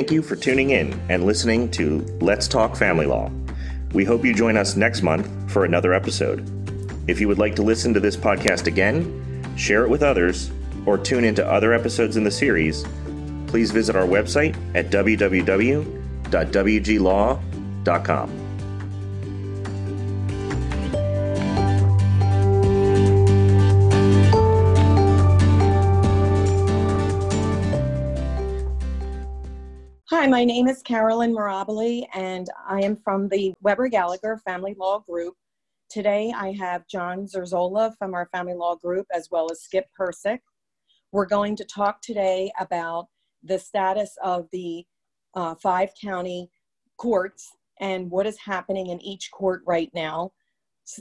thank you for tuning in and listening to Let's Talk Family Law. We hope you join us next month for another episode. If you would like to listen to this podcast again, share it with others, or tune into other episodes in the series, please visit our website at www.wglaw.com. Hi, my name is Carolyn Mirabili, and I am from the Weber Gallagher Family Law Group. Today, I have John Zerzola from our Family Law Group, as well as Skip Persick. We're going to talk today about the status of the uh, five county courts and what is happening in each court right now.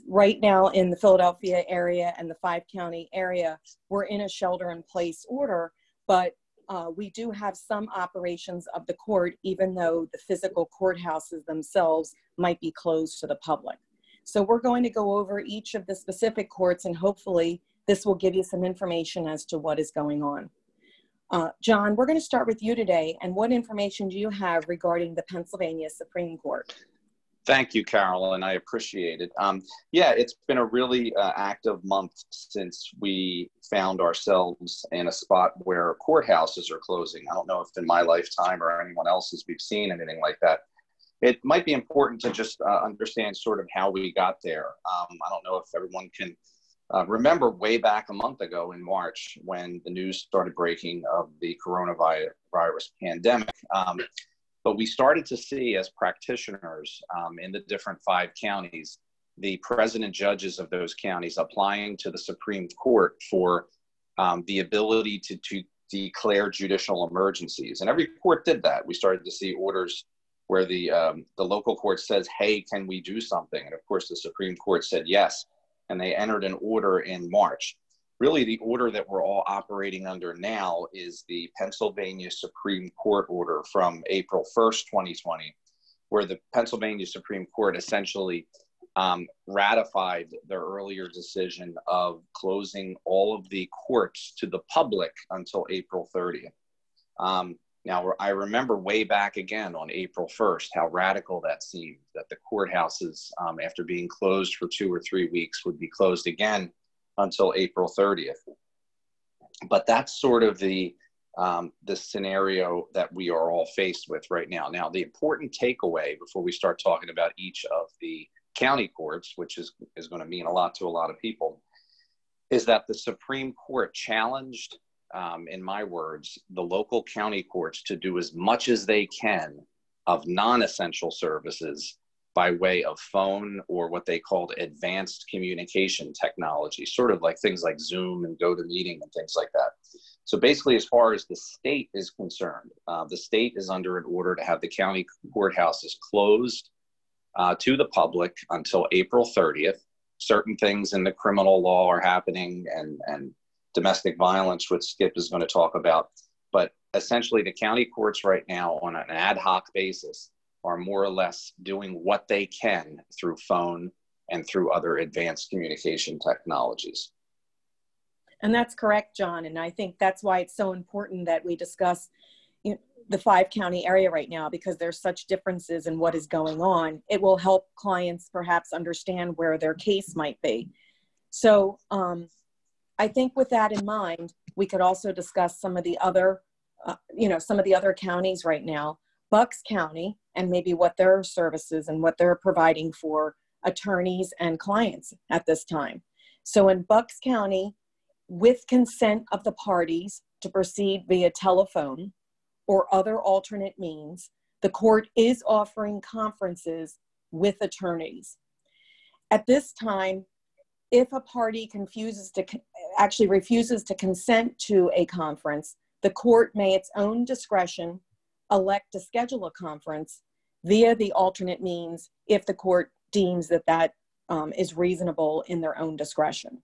Right now, in the Philadelphia area and the five county area, we're in a shelter in place order, but uh, we do have some operations of the court, even though the physical courthouses themselves might be closed to the public. So we're going to go over each of the specific courts and hopefully this will give you some information as to what is going on. Uh, John, we're going to start with you today. And what information do you have regarding the Pennsylvania Supreme Court? Thank you, Carol, and I appreciate it. Um, yeah, it's been a really uh, active month since we found ourselves in a spot where courthouses are closing. I don't know if in my lifetime or anyone else's we've seen anything like that. It might be important to just uh, understand sort of how we got there. Um, I don't know if everyone can uh, remember way back a month ago in March when the news started breaking of the coronavirus pandemic. Um, but we started to see as practitioners um, in the different five counties, the president judges of those counties applying to the Supreme Court for um, the ability to, to declare judicial emergencies. And every court did that. We started to see orders where the, um, the local court says, hey, can we do something? And of course, the Supreme Court said yes. And they entered an order in March really the order that we're all operating under now is the Pennsylvania Supreme Court order from April 1st, 2020, where the Pennsylvania Supreme Court essentially um, ratified their earlier decision of closing all of the courts to the public until April 30th. Um, now, I remember way back again on April 1st how radical that seemed that the courthouses, um, after being closed for two or three weeks, would be closed again until April 30th. But that's sort of the um, the scenario that we are all faced with right now. Now, the important takeaway before we start talking about each of the county courts, which is, is going to mean a lot to a lot of people, is that the Supreme Court challenged, um, in my words, the local county courts to do as much as they can of non essential services by way of phone or what they called advanced communication technology, sort of like things like Zoom and GoToMeeting and things like that. So basically, as far as the state is concerned, uh, the state is under an order to have the county courthouses closed uh, to the public until April 30th. Certain things in the criminal law are happening and, and domestic violence, which Skip is going to talk about. But essentially, the county courts right now, on an ad hoc basis, are more or less doing what they can through phone and through other advanced communication technologies. And that's correct, John. And I think that's why it's so important that we discuss you know, the five county area right now because there's such differences in what is going on. It will help clients perhaps understand where their case might be. So um, I think with that in mind, we could also discuss some of the other, uh, you know, some of the other counties right now. Bucks County and maybe what their services and what they're providing for attorneys and clients at this time. So in Bucks County, with consent of the parties to proceed via telephone or other alternate means, the court is offering conferences with attorneys. At this time, if a party confuses to actually refuses to consent to a conference, the court may its own discretion elect to schedule a conference via the alternate means if the court deems that that um, is reasonable in their own discretion.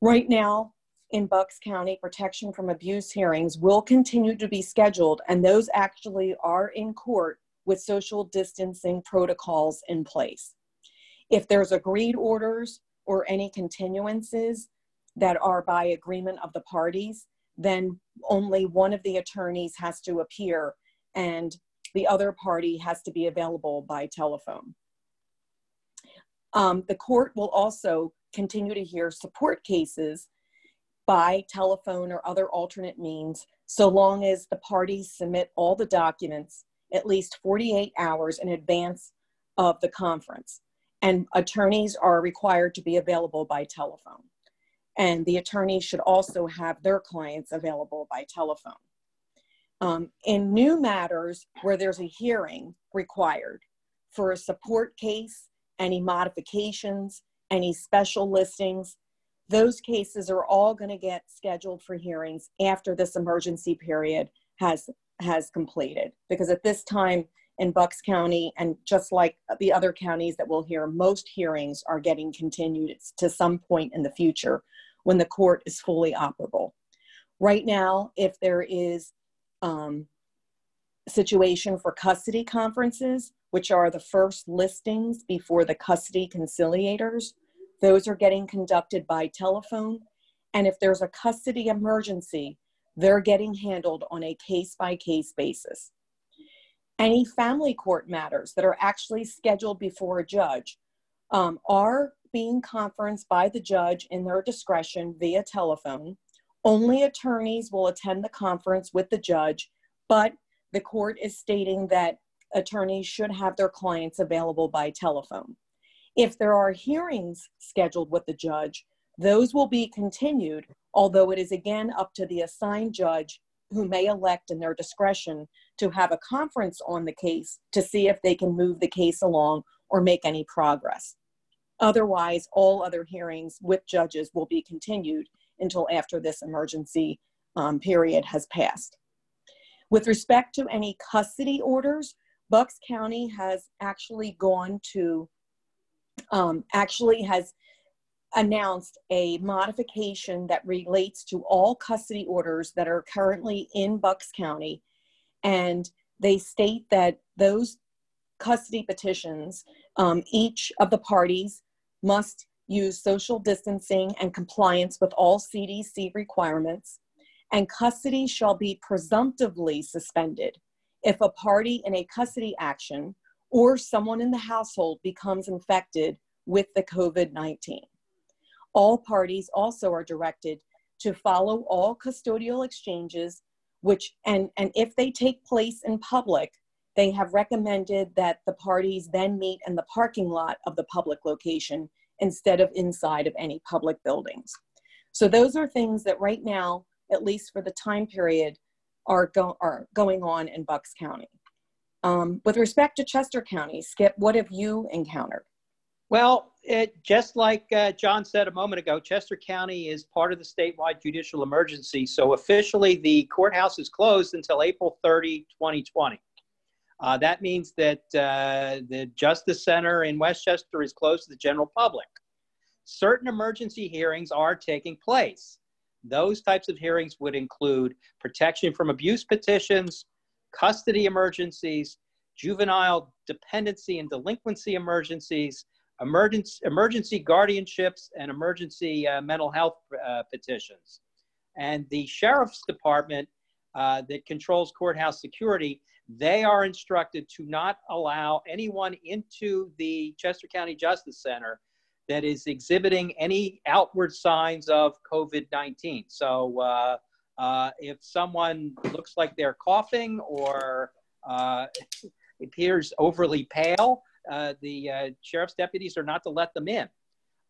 Right now, in Bucks County, protection from abuse hearings will continue to be scheduled, and those actually are in court with social distancing protocols in place. If there's agreed orders or any continuances that are by agreement of the parties, then only one of the attorneys has to appear and the other party has to be available by telephone. Um, the court will also continue to hear support cases by telephone or other alternate means so long as the parties submit all the documents at least 48 hours in advance of the conference. And attorneys are required to be available by telephone. And the attorney should also have their clients available by telephone. Um, in new matters where there's a hearing required for a support case, any modifications, any special listings, those cases are all going to get scheduled for hearings after this emergency period has has completed because at this time in Bucks County and just like the other counties that we'll hear most hearings are getting continued to some point in the future when the court is fully operable right now if there is um, situation for custody conferences which are the first listings before the custody conciliators those are getting conducted by telephone and if there's a custody emergency they're getting handled on a case by case basis. Any family court matters that are actually scheduled before a judge um, are being conferenced by the judge in their discretion via telephone. Only attorneys will attend the conference with the judge, but the court is stating that attorneys should have their clients available by telephone. If there are hearings scheduled with the judge, those will be continued although it is again up to the assigned judge who may elect in their discretion to have a conference on the case to see if they can move the case along or make any progress. Otherwise, all other hearings with judges will be continued until after this emergency um, period has passed. With respect to any custody orders, Bucks County has actually gone to, um, actually has announced a modification that relates to all custody orders that are currently in Bucks County. And they state that those custody petitions, um, each of the parties must use social distancing and compliance with all CDC requirements, and custody shall be presumptively suspended if a party in a custody action or someone in the household becomes infected with the COVID 19. All parties also are directed to follow all custodial exchanges, which, and, and if they take place in public, they have recommended that the parties then meet in the parking lot of the public location instead of inside of any public buildings. So those are things that right now, at least for the time period, are, go- are going on in Bucks County. Um, with respect to Chester County, Skip, what have you encountered? Well, it, just like uh, John said a moment ago, Chester County is part of the statewide judicial emergency. So officially, the courthouse is closed until April 30, 2020. Uh, that means that uh, the Justice Center in West Chester is closed to the general public. Certain emergency hearings are taking place. Those types of hearings would include protection from abuse petitions, custody emergencies, juvenile dependency and delinquency emergencies, emergency, emergency guardianships and emergency uh, mental health uh, petitions. And the sheriff's department uh, that controls courthouse security, they are instructed to not allow anyone into the Chester County Justice Center that is exhibiting any outward signs of COVID 19. So uh, uh, if someone looks like they're coughing or uh, appears overly pale, uh, the uh, sheriff's deputies are not to let them in.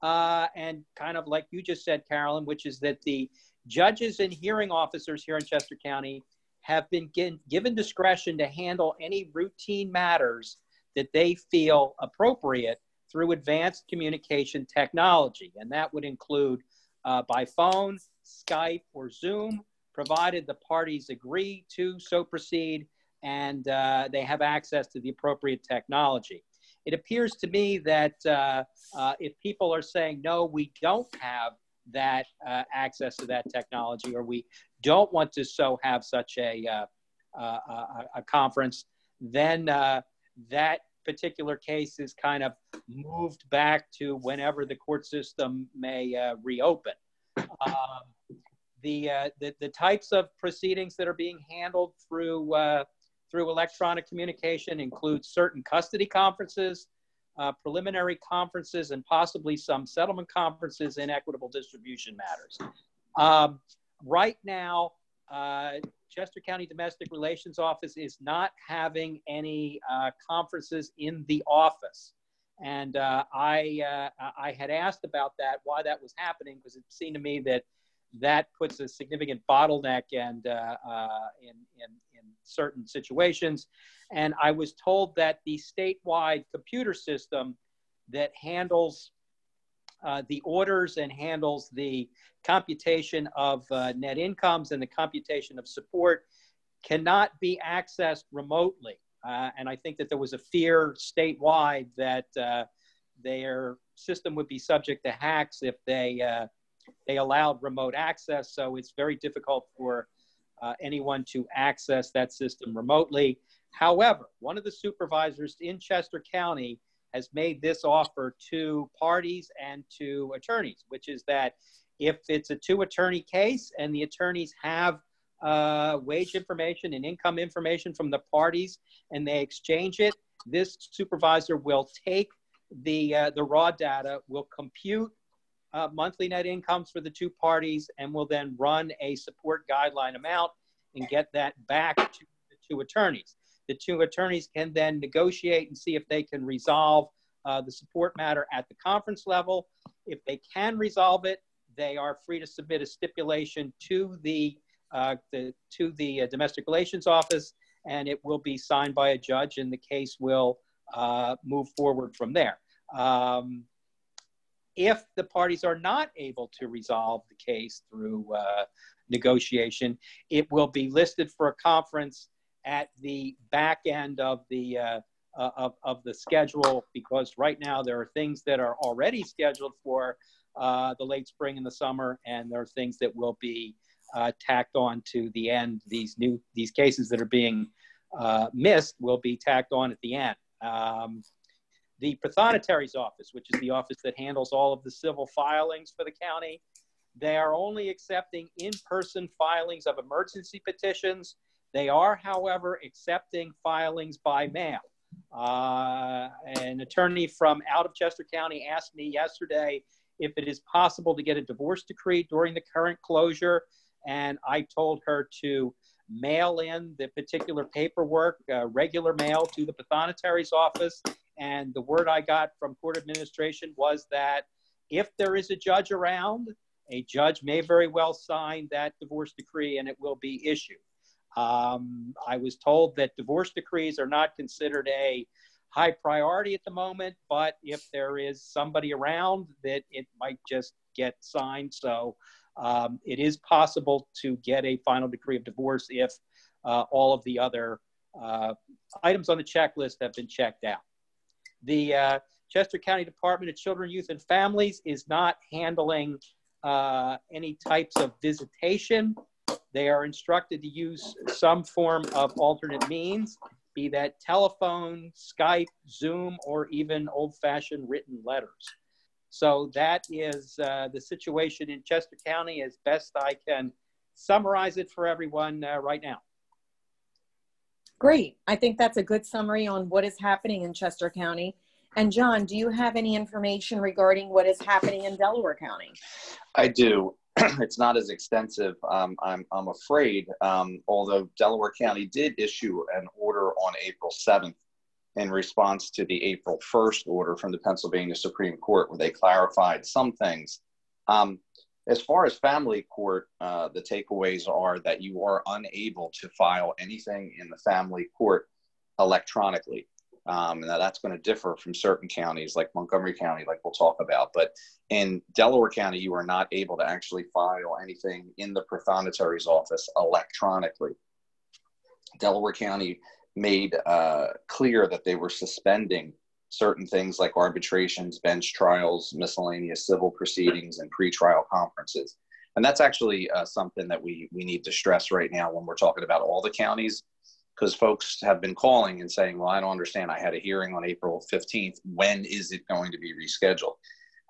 Uh, and kind of like you just said, Carolyn, which is that the judges and hearing officers here in Chester County have been given discretion to handle any routine matters that they feel appropriate through advanced communication technology. And that would include uh, by phone, Skype, or Zoom, provided the parties agree to so proceed and uh, they have access to the appropriate technology it appears to me that uh, uh, if people are saying, no, we don't have that uh, access to that technology, or we don't want to so have such a, uh, uh, a, a, conference, then uh, that particular case is kind of moved back to whenever the court system may reopen. Um, the, the, the types of proceedings that are being handled through through electronic communication include certain custody conferences, uh, preliminary conferences, and possibly some settlement conferences in equitable distribution matters. Um, right now, uh, Chester County Domestic Relations Office is not having any uh, conferences in the office. And uh, I, uh, I had asked about that, why that was happening, because it seemed to me that that puts a significant bottleneck and uh, uh, in, in, in certain situations. And I was told that the statewide computer system that handles uh, the orders and handles the computation of uh, net incomes and the computation of support cannot be accessed remotely. Uh, and I think that there was a fear statewide that uh, their system would be subject to hacks if they uh, they allowed remote access. So it's very difficult for anyone to access that system remotely. However, one of the supervisors in Chester County has made this offer to parties and to attorneys, which is that if it's a two attorney case and the attorneys have uh, wage information and income information from the parties and they exchange it, this supervisor will take the, uh, the raw data, will compute uh, monthly net incomes for the two parties, and will then run a support guideline amount and get that back to the two attorneys. The two attorneys can then negotiate and see if they can resolve uh, the support matter at the conference level. If they can resolve it, they are free to submit a stipulation to the, uh, the to the uh, domestic relations office, and it will be signed by a judge, and the case will uh, move forward from there. Um, if the parties are not able to resolve the case through uh, negotiation, it will be listed for a conference at the back end of the uh, uh, of, of the schedule because right now there are things that are already scheduled for uh, the late spring and the summer, and there are things that will be uh, tacked on to the end. These new these cases that are being uh, missed will be tacked on at the end. Um, the Prothonotary's office, which is the office that handles all of the civil filings for the county, they are only accepting in person filings of emergency petitions. They are, however, accepting filings by mail. Uh, an attorney from out of Chester County asked me yesterday if it is possible to get a divorce decree during the current closure. And I told her to mail in the particular paperwork, uh, regular mail to the Prothonotary's office, and the word I got from court administration was that if there is a judge around, a judge may very well sign that divorce decree and it will be issued. Um, I was told that divorce decrees are not considered a high priority at the moment, but if there is somebody around, that it might just get signed. So um, it is possible to get a final decree of divorce if uh, all of the other uh, items on the checklist have been checked out. The uh, Chester County Department of Children, Youth, and Families is not handling uh, any types of visitation. They are instructed to use some form of alternate means, be that telephone, Skype, Zoom, or even old fashioned written letters. So that is uh, the situation in Chester County as best I can summarize it for everyone uh, right now. Great. I think that's a good summary on what is happening in Chester County. And John, do you have any information regarding what is happening in Delaware County? I do. it's not as extensive. Um, I'm, I'm afraid, um, although Delaware County did issue an order on April 7th in response to the April 1st order from the Pennsylvania Supreme Court, where they clarified some things. Um, as far as family court, uh, the takeaways are that you are unable to file anything in the family court electronically. Um, and that's going to differ from certain counties like Montgomery County, like we'll talk about. But in Delaware County, you are not able to actually file anything in the Prothonotary's office electronically. Delaware County made uh, clear that they were suspending certain things like arbitrations, bench trials, miscellaneous civil proceedings, and pretrial conferences. And that's actually uh, something that we, we need to stress right now when we're talking about all the counties, because folks have been calling and saying, well, I don't understand. I had a hearing on April 15th. When is it going to be rescheduled?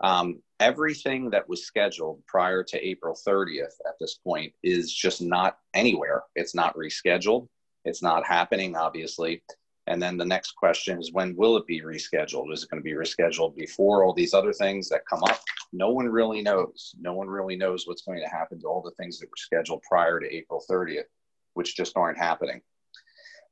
Um, everything that was scheduled prior to April 30th at this point is just not anywhere. It's not rescheduled. It's not happening, obviously. And then the next question is when will it be rescheduled? Is it going to be rescheduled before all these other things that come up? No one really knows. No one really knows what's going to happen to all the things that were scheduled prior to April 30th, which just aren't happening.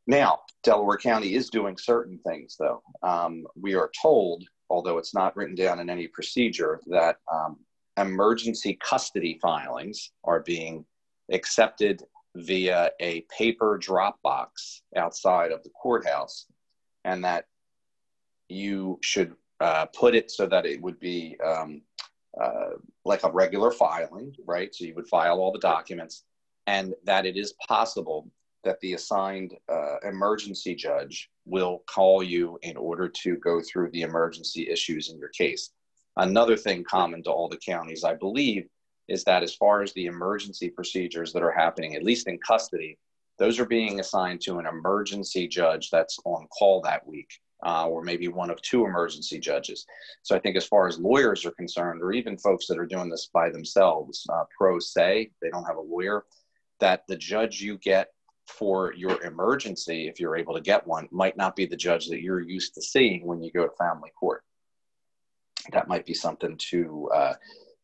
Now, Delaware County is doing certain things, though. Um, we are told, although it's not written down in any procedure, that um, emergency custody filings are being accepted via a paper drop box outside of the courthouse, and that you should uh, put it so that it would be um, uh, like a regular filing, right? So you would file all the documents, and that it is possible that the assigned uh, emergency judge will call you in order to go through the emergency issues in your case. Another thing common to all the counties, I believe, is that as far as the emergency procedures that are happening, at least in custody, those are being assigned to an emergency judge that's on call that week, uh, or maybe one of two emergency judges. So I think as far as lawyers are concerned, or even folks that are doing this by themselves, uh, pro se, they don't have a lawyer, that the judge you get for your emergency, if you're able to get one, might not be the judge that you're used to seeing when you go to family court. That might be something to uh,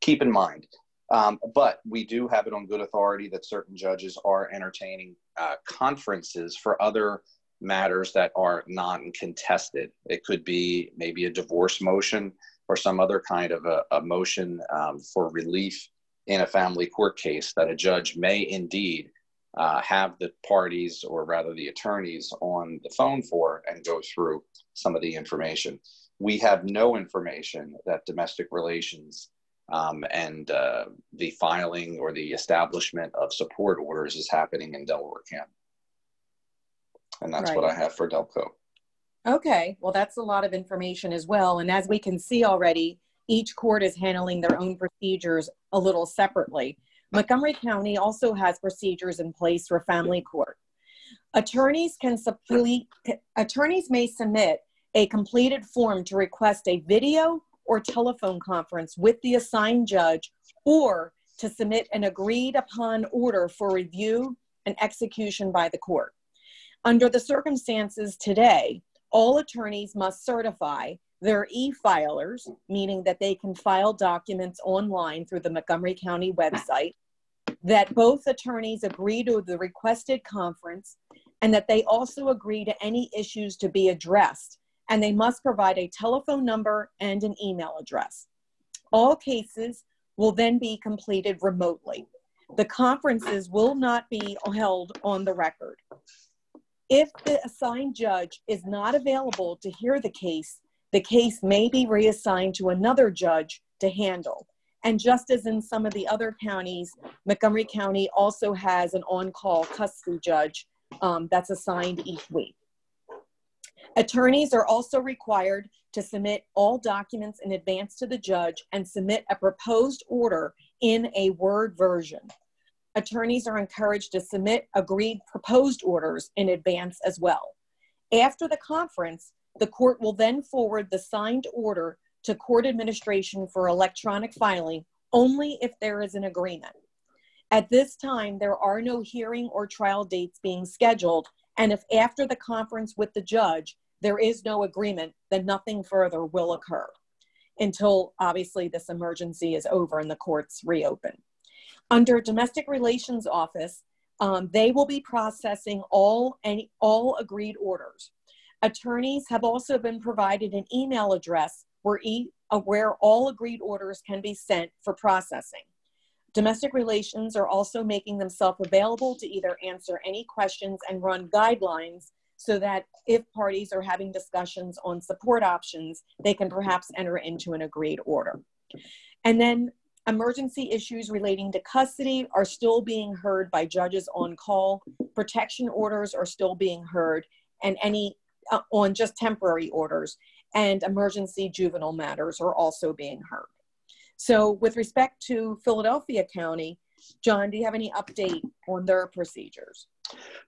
keep in mind. Um, but we do have it on good authority that certain judges are entertaining uh, conferences for other matters that are non contested. It could be maybe a divorce motion or some other kind of a, a motion um, for relief in a family court case that a judge may indeed uh, have the parties or rather the attorneys on the phone for and go through some of the information. We have no information that domestic relations um, and uh, the filing or the establishment of support orders is happening in Delaware County. And that's right. what I have for Delco. Okay, well, that's a lot of information as well. And as we can see already, each court is handling their own procedures a little separately. Montgomery County also has procedures in place for family court. Attorneys can complete, attorneys may submit a completed form to request a video or telephone conference with the assigned judge or to submit an agreed upon order for review and execution by the court. Under the circumstances today, all attorneys must certify their e-filers, meaning that they can file documents online through the Montgomery County website, that both attorneys agree to the requested conference, and that they also agree to any issues to be addressed, and they must provide a telephone number and an email address. All cases will then be completed remotely. The conferences will not be held on the record. If the assigned judge is not available to hear the case, the case may be reassigned to another judge to handle. And just as in some of the other counties, Montgomery County also has an on call custody judge um, that's assigned each week. Attorneys are also required to submit all documents in advance to the judge and submit a proposed order in a Word version. Attorneys are encouraged to submit agreed proposed orders in advance as well. After the conference, the court will then forward the signed order to court administration for electronic filing only if there is an agreement. At this time, there are no hearing or trial dates being scheduled, and if after the conference with the judge there is no agreement, then nothing further will occur until obviously this emergency is over and the courts reopen. Under Domestic Relations Office, um, they will be processing all any all agreed orders. Attorneys have also been provided an email address where, e- uh, where all agreed orders can be sent for processing. Domestic relations are also making themselves available to either answer any questions and run guidelines so that if parties are having discussions on support options, they can perhaps enter into an agreed order. And then emergency issues relating to custody are still being heard by judges on call. Protection orders are still being heard, and any uh, on just temporary orders and emergency juvenile matters are also being heard. So, with respect to Philadelphia County, John, do you have any update on their procedures?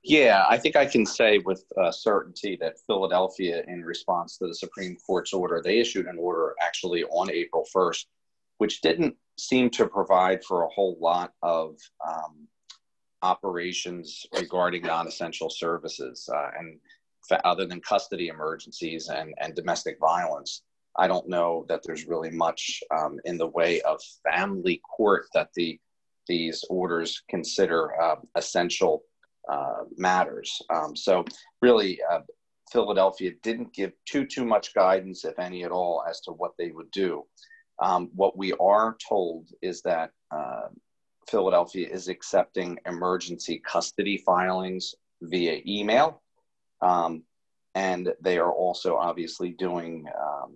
Yeah, I think I can say with uh, certainty that Philadelphia, in response to the Supreme Court's order, they issued an order actually on April 1st, which didn't seem to provide for a whole lot of um, operations regarding non-essential services uh, and other than custody emergencies and, and domestic violence i don't know that there's really much um, in the way of family court that the these orders consider uh, essential uh, matters um, so really uh, philadelphia didn't give too too much guidance if any at all as to what they would do um, what we are told is that uh, Philadelphia is accepting emergency custody filings via email. Um, and they are also obviously doing um,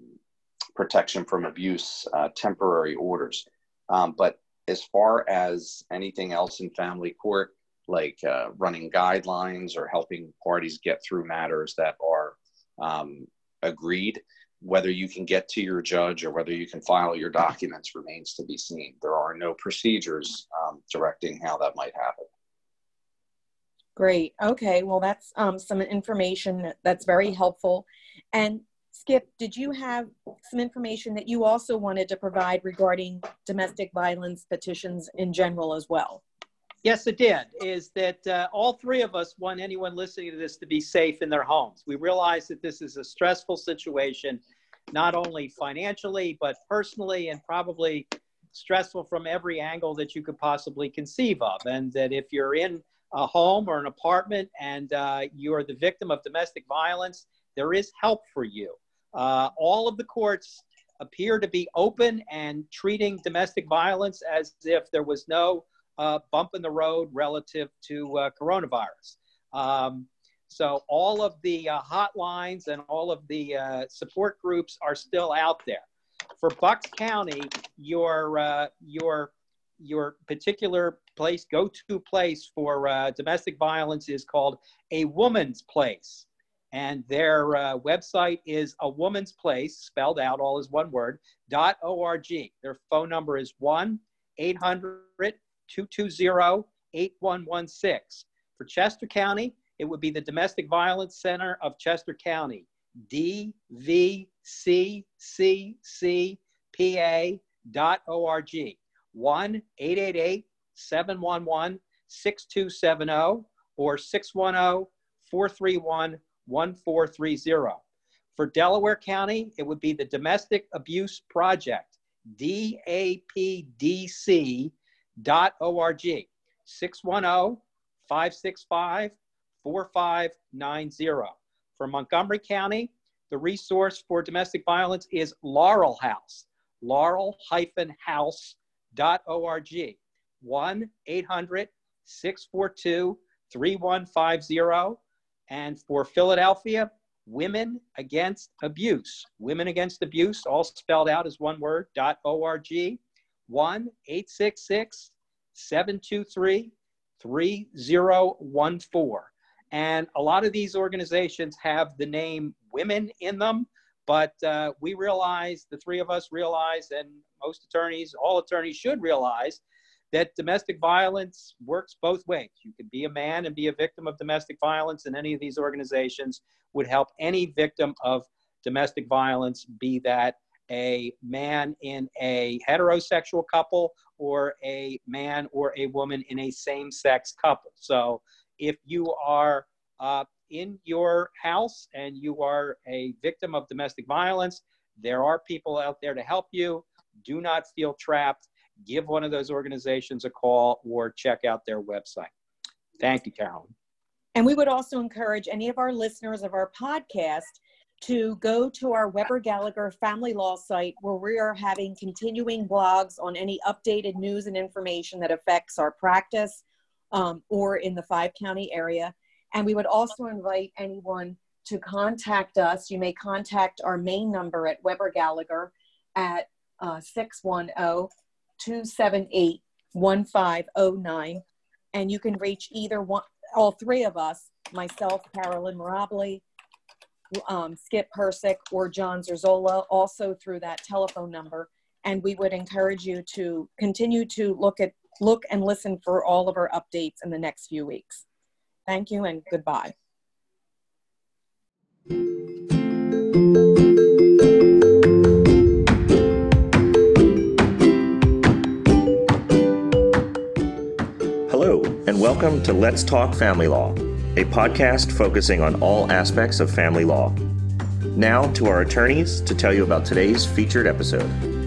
protection from abuse uh, temporary orders. Um, but as far as anything else in family court, like uh, running guidelines or helping parties get through matters that are um, agreed, whether you can get to your judge or whether you can file your documents remains to be seen. There are no procedures um, directing how that might happen. Great. Okay. Well, that's um, some information that's very helpful. And Skip, did you have some information that you also wanted to provide regarding domestic violence petitions in general as well? Yes, it did. Is that uh, all three of us want anyone listening to this to be safe in their homes? We realize that this is a stressful situation, not only financially, but personally, and probably stressful from every angle that you could possibly conceive of. And that if you're in a home or an apartment and uh, you are the victim of domestic violence, there is help for you. Uh, all of the courts appear to be open and treating domestic violence as if there was no uh, bump in the road relative to uh, coronavirus. Um, so all of the uh, hotlines and all of the uh, support groups are still out there. For Bucks County, your your your particular place, go-to place for uh, domestic violence is called a woman's place. And their website is a woman's place, spelled out all as one word, dot org. Their phone number is 1 800 220 8116. For Chester County, it would be the Domestic Violence Center of Chester County, dvccpa.org, 1 888 711 6270 or 610 431 1430. For Delaware County, it would be the Domestic Abuse Project, DAPDC org 610-565-4590 for montgomery county the resource for domestic violence is laurel house laurel-house.org 1-800-642-3150 and for philadelphia women against abuse. Women against abuse all spelled out as one word org. 1 866 723 3014. And a lot of these organizations have the name women in them, but uh, we realize, the three of us realize, and most attorneys, all attorneys should realize, that domestic violence works both ways. You can be a man and be a victim of domestic violence, and any of these organizations would help any victim of domestic violence, be that a man in a heterosexual couple or a man or a woman in a same sex couple. So if you are uh, in your house and you are a victim of domestic violence, there are people out there to help you. Do not feel trapped. Give one of those organizations a call or check out their website. Thank you, Carolyn. And we would also encourage any of our listeners of our podcast to go to our Weber Gallagher Family Law site where we are having continuing blogs on any updated news and information that affects our practice um, or in the five county area. And we would also invite anyone to contact us. You may contact our main number at Weber Gallagher at uh, 610 278 1509. And you can reach either one, all three of us, myself, Carolyn Mirabili, um, Skip Persick or John Zerzola also through that telephone number. And we would encourage you to continue to look at look and listen for all of our updates in the next few weeks. Thank you and goodbye. Hello and welcome to Let's Talk Family Law, a podcast focusing on all aspects of family law. Now to our attorneys to tell you about today's featured episode.